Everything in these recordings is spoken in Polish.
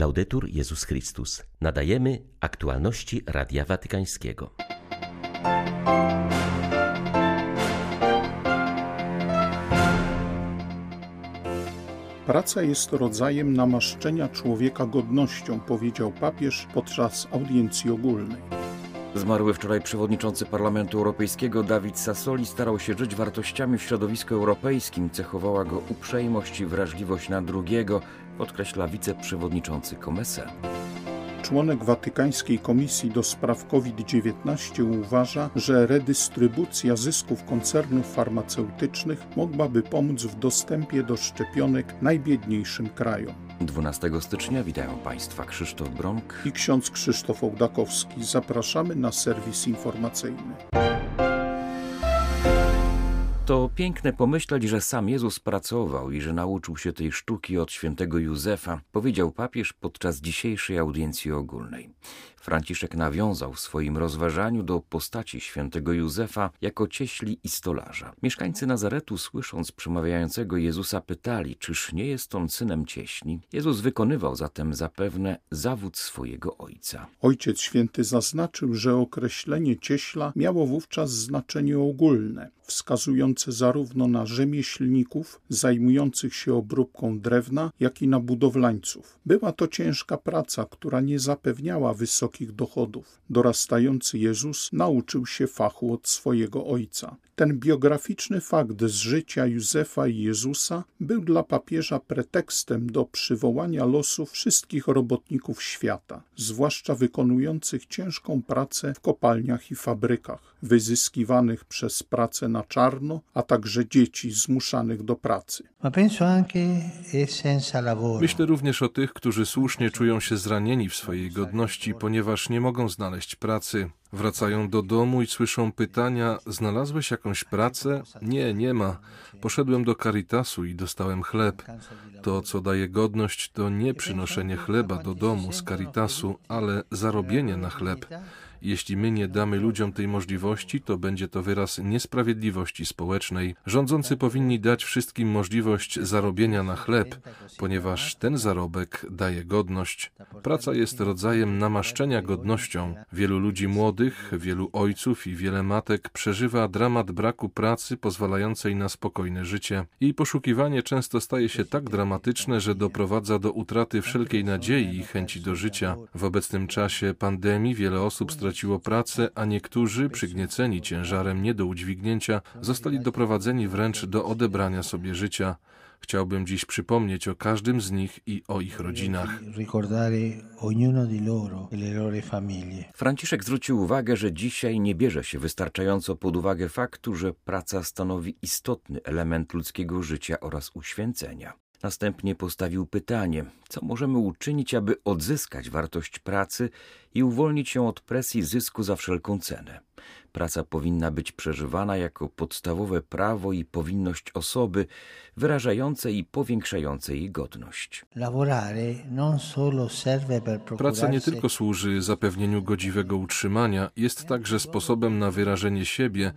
Laudetur Jezus Chrystus. Nadajemy aktualności Radia Watykańskiego. Praca jest rodzajem namaszczenia człowieka godnością, powiedział papież podczas audiencji ogólnej. Zmarły wczoraj przewodniczący Parlamentu Europejskiego Dawid Sassoli starał się żyć wartościami w środowisku europejskim. Cechowała go uprzejmość i wrażliwość na drugiego, podkreśla wiceprzewodniczący Komese. Członek Watykańskiej Komisji do Spraw COVID-19 uważa, że redystrybucja zysków koncernów farmaceutycznych mogłaby pomóc w dostępie do szczepionek najbiedniejszym krajom. 12 stycznia witają Państwa Krzysztof Bronk i ksiądz Krzysztof Ołdakowski. Zapraszamy na serwis informacyjny. To piękne pomyśleć, że sam Jezus pracował i że nauczył się tej sztuki od świętego Józefa, powiedział papież podczas dzisiejszej audiencji ogólnej. Franciszek nawiązał w swoim rozważaniu do postaci świętego Józefa jako cieśli i stolarza. Mieszkańcy Nazaretu, słysząc przemawiającego Jezusa, pytali, czyż nie jest on synem cieśni? Jezus wykonywał zatem zapewne zawód swojego ojca. Ojciec Święty zaznaczył, że określenie cieśla miało wówczas znaczenie ogólne, wskazujące zarówno na rzemieślników zajmujących się obróbką drewna, jak i na budowlańców. Była to ciężka praca, która nie zapewniała wysokich dochodów. Dorastający Jezus nauczył się fachu od swojego ojca. Ten biograficzny fakt z życia Józefa i Jezusa był dla papieża pretekstem do przywołania losów wszystkich robotników świata, zwłaszcza wykonujących ciężką pracę w kopalniach i fabrykach, wyzyskiwanych przez pracę na czarno, a także dzieci zmuszanych do pracy. Myślę również o tych, którzy słusznie czują się zranieni w swojej godności, ponieważ nie mogą znaleźć pracy. Wracają do domu i słyszą pytania: Znalazłeś jakąś pracę? Nie, nie ma. Poszedłem do Caritasu i dostałem chleb. To, co daje godność, to nie przynoszenie chleba do domu z Caritasu, ale zarobienie na chleb. Jeśli my nie damy ludziom tej możliwości, to będzie to wyraz niesprawiedliwości społecznej. Rządzący powinni dać wszystkim możliwość zarobienia na chleb, ponieważ ten zarobek daje godność. Praca jest rodzajem namaszczenia godnością. Wielu ludzi młodych, wielu ojców i wiele matek przeżywa dramat braku pracy pozwalającej na spokojne życie. Jej poszukiwanie często staje się tak dramatyczne, że doprowadza do utraty wszelkiej nadziei i chęci do życia. W obecnym czasie pandemii wiele osób straciło straciło pracę, a niektórzy, przygnieceni ciężarem nie do udźwignięcia, zostali doprowadzeni wręcz do odebrania sobie życia. Chciałbym dziś przypomnieć o każdym z nich i o ich rodzinach. Franciszek zwrócił uwagę, że dzisiaj nie bierze się wystarczająco pod uwagę faktu, że praca stanowi istotny element ludzkiego życia oraz uświęcenia. Następnie postawił pytanie, co możemy uczynić, aby odzyskać wartość pracy i uwolnić się od presji zysku za wszelką cenę. Praca powinna być przeżywana jako podstawowe prawo i powinność osoby, wyrażające i powiększające jej godność. Praca nie tylko służy zapewnieniu godziwego utrzymania, jest także sposobem na wyrażenie siebie,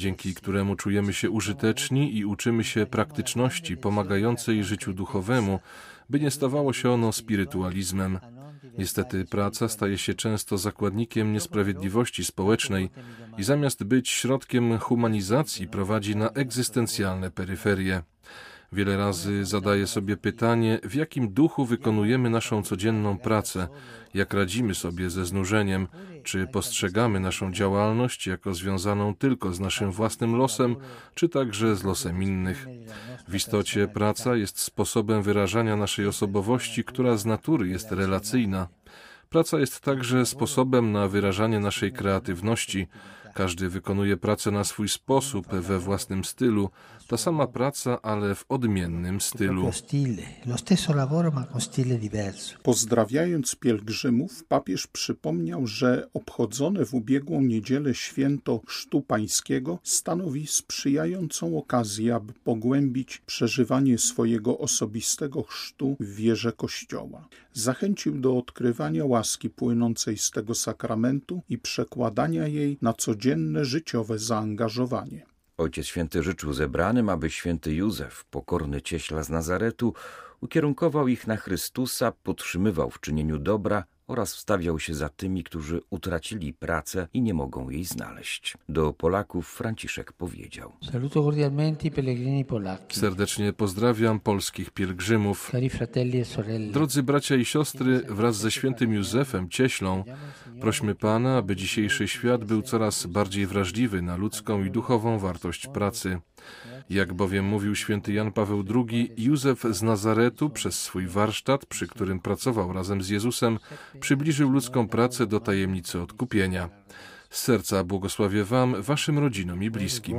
dzięki któremu czujemy się użyteczni i uczymy się praktyczności pomagającej życiu duchowemu, by nie stawało się ono spirytualizmem. Niestety praca staje się często zakładnikiem niesprawiedliwości społecznej i zamiast być środkiem humanizacji prowadzi na egzystencjalne peryferie. Wiele razy zadaję sobie pytanie, w jakim duchu wykonujemy naszą codzienną pracę, jak radzimy sobie ze znużeniem, czy postrzegamy naszą działalność jako związaną tylko z naszym własnym losem, czy także z losem innych. W istocie praca jest sposobem wyrażania naszej osobowości, która z natury jest relacyjna. Praca jest także sposobem na wyrażanie naszej kreatywności, każdy wykonuje pracę na swój sposób, we własnym stylu. Ta sama praca, ale w odmiennym stylu. Pozdrawiając pielgrzymów, papież przypomniał, że obchodzone w ubiegłą niedzielę święto Chrztu Pańskiego stanowi sprzyjającą okazję, aby pogłębić przeżywanie swojego osobistego chrztu w wierze Kościoła. Zachęcił do odkrywania łaski płynącej z tego sakramentu i przekładania jej na codzienne życiowe zaangażowanie. Ojciec Święty życzył zebranym, aby święty Józef, pokorny cieśla z Nazaretu, ukierunkował ich na Chrystusa, podtrzymywał w czynieniu dobra oraz wstawiał się za tymi, którzy utracili pracę i nie mogą jej znaleźć. Do Polaków Franciszek powiedział: Serdecznie pozdrawiam polskich pielgrzymów. E Drodzy bracia i siostry, wraz ze świętym Józefem Cieślą prośmy Pana, aby dzisiejszy świat był coraz bardziej wrażliwy na ludzką i duchową wartość pracy. Jak bowiem mówił święty Jan Paweł II, Józef z Nazaretu przez swój warsztat, przy którym pracował razem z Jezusem, przybliżył ludzką pracę do tajemnicy odkupienia. Z serca błogosławię Wam, Waszym rodzinom i bliskim.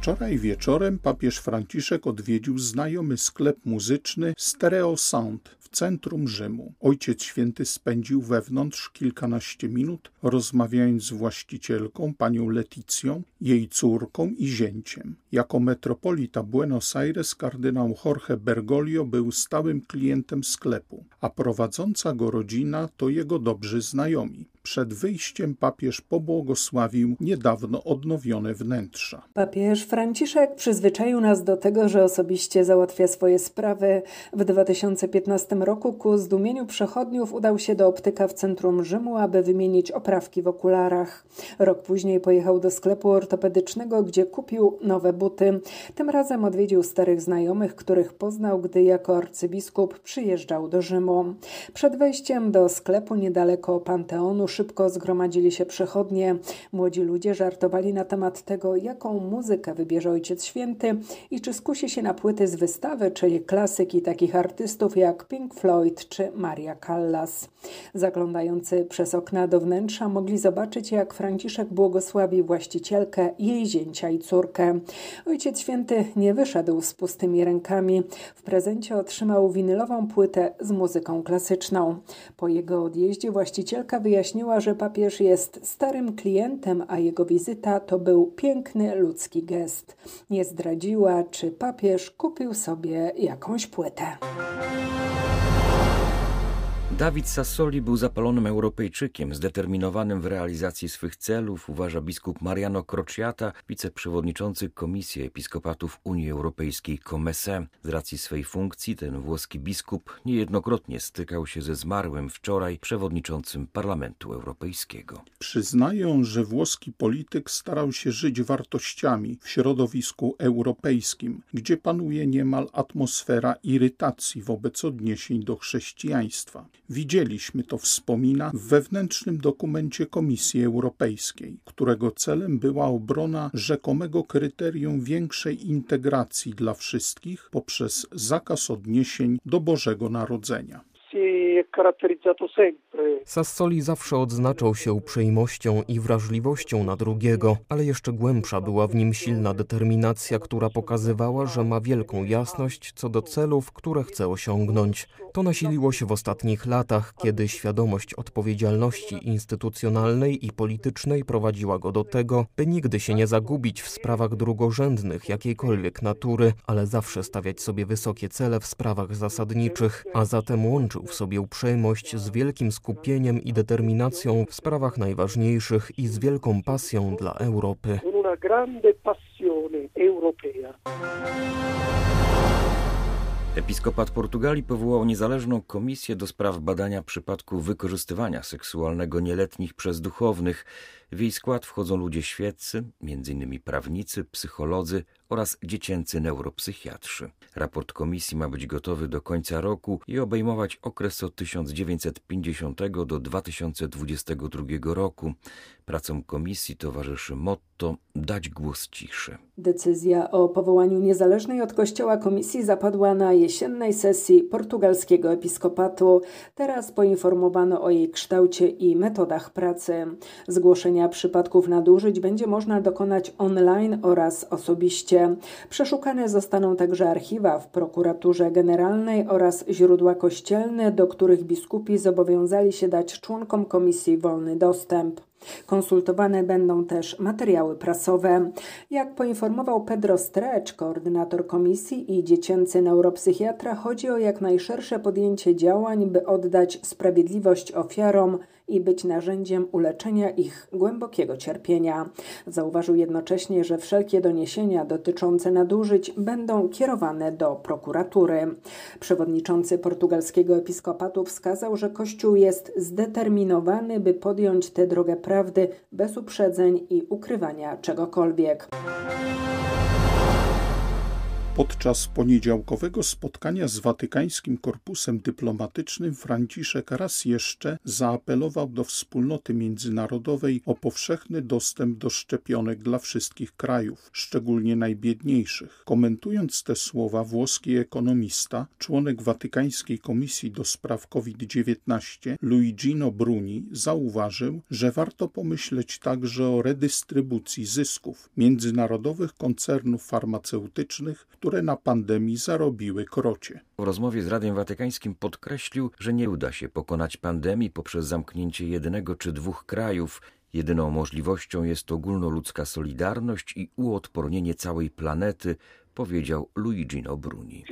Wczoraj wieczorem papież Franciszek odwiedził znajomy sklep muzyczny Stereo Sound w centrum Rzymu. Ojciec Święty spędził wewnątrz kilkanaście minut, rozmawiając z właścicielką, panią Leticją, jej córką i zięciem. Jako metropolita Buenos Aires kardynał Jorge Bergoglio był stałym klientem sklepu, a prowadząca go rodzina to jego dobrzy znajomi. Przed wyjściem papież pobłogosławił niedawno odnowione wnętrza. Papież Franciszek przyzwyczaił nas do tego, że osobiście załatwia swoje sprawy. W 2015 roku ku zdumieniu przechodniów udał się do optyka w centrum Rzymu, aby wymienić oprawki w okularach. Rok później pojechał do sklepu ortopedycznego, gdzie kupił nowe buty. Tym razem odwiedził starych znajomych, których poznał, gdy jako arcybiskup przyjeżdżał do Rzymu. Przed wejściem do sklepu niedaleko Panteonu szybko zgromadzili się przechodnie. Młodzi ludzie żartowali na temat tego, jaką muzykę wybierze Ojciec Święty i czy skusi się na płyty z wystawy, czyli klasyki takich artystów jak Pink Floyd czy Maria Callas. Zaglądający przez okna do wnętrza mogli zobaczyć, jak Franciszek błogosławi właścicielkę, jej zięcia i córkę. Ojciec Święty nie wyszedł z pustymi rękami. W prezencie otrzymał winylową płytę z muzyką klasyczną. Po jego odjeździe właścicielka wyjaśniła, że papież jest starym klientem, a jego wizyta to był piękny ludzki gest. Nie zdradziła, czy papież kupił sobie jakąś płytę. Dawid Sassoli był zapalonym Europejczykiem, zdeterminowanym w realizacji swych celów, uważa biskup Mariano Crociata, wiceprzewodniczący Komisji Episkopatów Unii Europejskiej COMESE. Z racji swej funkcji ten włoski biskup niejednokrotnie stykał się ze zmarłym wczoraj przewodniczącym Parlamentu Europejskiego. Przyznają, że włoski polityk starał się żyć wartościami w środowisku europejskim, gdzie panuje niemal atmosfera irytacji wobec odniesień do chrześcijaństwa. Widzieliśmy to, wspomina, w wewnętrznym dokumencie Komisji Europejskiej, którego celem była obrona rzekomego kryterium większej integracji dla wszystkich poprzez zakaz odniesień do Bożego Narodzenia. Sassoli zawsze odznaczał się uprzejmością i wrażliwością na drugiego, ale jeszcze głębsza była w nim silna determinacja, która pokazywała, że ma wielką jasność co do celów, które chce osiągnąć. To nasiliło się w ostatnich latach, kiedy świadomość odpowiedzialności instytucjonalnej i politycznej prowadziła go do tego, by nigdy się nie zagubić w sprawach drugorzędnych jakiejkolwiek natury, ale zawsze stawiać sobie wysokie cele w sprawach zasadniczych, a zatem łączył w sobie uprzejmość z wielkim skupieniem i determinacją w sprawach najważniejszych i z wielką pasją dla Europy. Episkopat Portugalii powołał niezależną komisję do spraw badania przypadków wykorzystywania seksualnego nieletnich przez duchownych. W jej skład wchodzą ludzie świeccy, m.in. prawnicy, psycholodzy oraz dziecięcy neuropsychiatrzy. Raport komisji ma być gotowy do końca roku i obejmować okres od 1950 do 2022 roku. Pracom komisji towarzyszy motto dać głos ciszy. Decyzja o powołaniu niezależnej od Kościoła komisji zapadła na jesiennej sesji portugalskiego episkopatu. Teraz poinformowano o jej kształcie i metodach pracy. Zgłoszenia przypadków nadużyć będzie można dokonać online oraz osobiście. Przeszukane zostaną także archiwa w prokuraturze generalnej oraz źródła kościelne, do których biskupi zobowiązali się dać członkom komisji wolny dostęp. Konsultowane będą też materiały prasowe. Jak poinformował Pedro Strecz, koordynator komisji i dziecięcy neuropsychiatra, chodzi o jak najszersze podjęcie działań, by oddać sprawiedliwość ofiarom i być narzędziem uleczenia ich głębokiego cierpienia. Zauważył jednocześnie, że wszelkie doniesienia dotyczące nadużyć będą kierowane do prokuratury. Przewodniczący portugalskiego episkopatu wskazał, że Kościół jest zdeterminowany, by podjąć tę drogę prawdy bez uprzedzeń i ukrywania czegokolwiek. Podczas poniedziałkowego spotkania z Watykańskim Korpusem Dyplomatycznym Franciszek raz jeszcze zaapelował do wspólnoty międzynarodowej o powszechny dostęp do szczepionek dla wszystkich krajów, szczególnie najbiedniejszych. Komentując te słowa, włoski ekonomista, członek Watykańskiej Komisji do Spraw COVID-19 Luigino Bruni zauważył, że warto pomyśleć także o redystrybucji zysków międzynarodowych koncernów farmaceutycznych, na pandemii zarobiły krocie. W rozmowie z Radiem Watykańskim podkreślił, że nie uda się pokonać pandemii poprzez zamknięcie jednego czy dwóch krajów. Jedyną możliwością jest ogólnoludzka solidarność i uodpornienie całej planety, powiedział Luigino Bruni.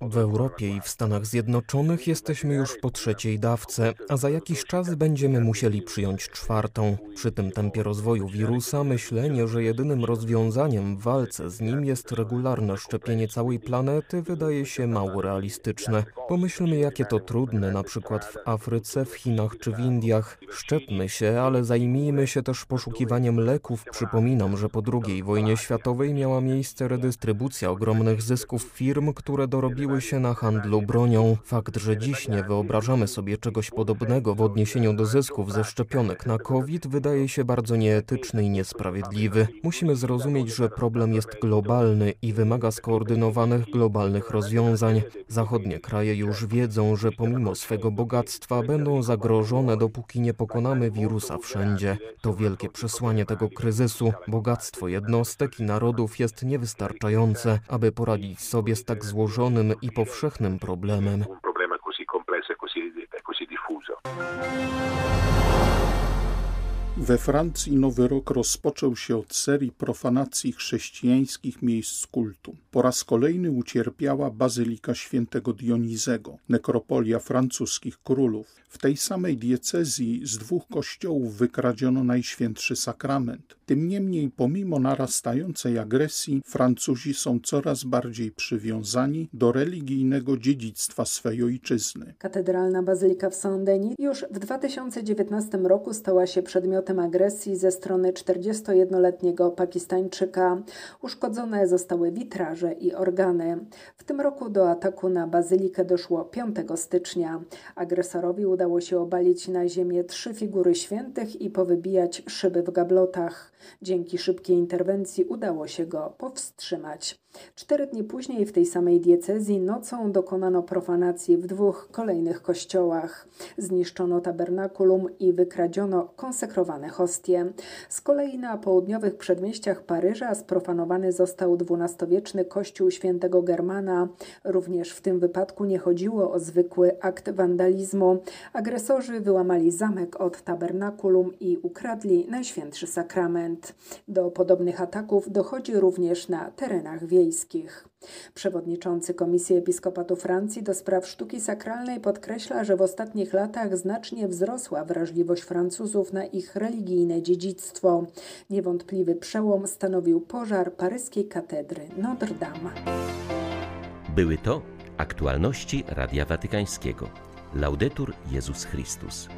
W Europie i w Stanach Zjednoczonych jesteśmy już po trzeciej dawce, a za jakiś czas będziemy musieli przyjąć czwartą. Przy tym tempie rozwoju wirusa myślenie, że jedynym rozwiązaniem w walce z nim jest regularne szczepienie całej planety, wydaje się mało realistyczne. Pomyślmy, jakie to trudne, na przykład w Afryce, w Chinach czy w Indiach. Szczepmy się, ale zajmijmy się też poszukiwaniem leków. Przypominam, że po II wojnie światowej miała miejsce redystrybucja ogromnych zysków firm, które dorobiły się na handlu bronią. Fakt, że dziś nie wyobrażamy sobie czegoś podobnego w odniesieniu do zysków ze szczepionek na COVID, wydaje się bardzo nieetyczny i niesprawiedliwy. Musimy zrozumieć, że problem jest globalny i wymaga skoordynowanych globalnych rozwiązań. Zachodnie kraje już wiedzą, że pomimo swego bogactwa będą zagrożone, dopóki nie pokonamy wirusa wszędzie. To wielkie przesłanie tego kryzysu. Bogactwo jednostek i narodów jest niewystarczające, aby poradzić sobie z tak złożonym i powszechnym problemem. We Francji Nowy Rok rozpoczął się od serii profanacji chrześcijańskich miejsc kultu. Po raz kolejny ucierpiała Bazylika Świętego Dionizego, nekropolia francuskich królów. W tej samej diecezji z dwóch kościołów wykradziono Najświętszy Sakrament. Tym niemniej, pomimo narastającej agresji, Francuzi są coraz bardziej przywiązani do religijnego dziedzictwa swej ojczyzny. Katedralna Bazylika w Saint-Denis już w 2019 roku stała się przedmiotem agresji ze strony 41-letniego Pakistańczyka. Uszkodzone zostały witraże i organy. W tym roku do ataku na bazylikę doszło 5 stycznia. Agresorowi udało się obalić na ziemię trzy figury świętych i powybijać szyby w gablotach. Dzięki szybkiej interwencji udało się go powstrzymać. Cztery dni później w tej samej diecezji nocą dokonano profanacji w dwóch kolejnych kościołach. Zniszczono tabernakulum i wykradziono konsekrowane hostie. Z kolei na południowych przedmieściach Paryża sprofanowany został dwunastowieczny kościół świętego Germana. Również w tym wypadku nie chodziło o zwykły akt wandalizmu. Agresorzy wyłamali zamek od tabernakulum i ukradli Najświętszy Sakrament. Do podobnych ataków dochodzi również na terenach wiejskich. Przewodniczący Komisji Episkopatu Francji do spraw sztuki sakralnej podkreśla, że w ostatnich latach znacznie wzrosła wrażliwość Francuzów na ich religijne dziedzictwo. Niewątpliwy przełom stanowił pożar paryskiej katedry Notre Dame. Były to aktualności Radia Watykańskiego. Laudetur Jezus Chrystus.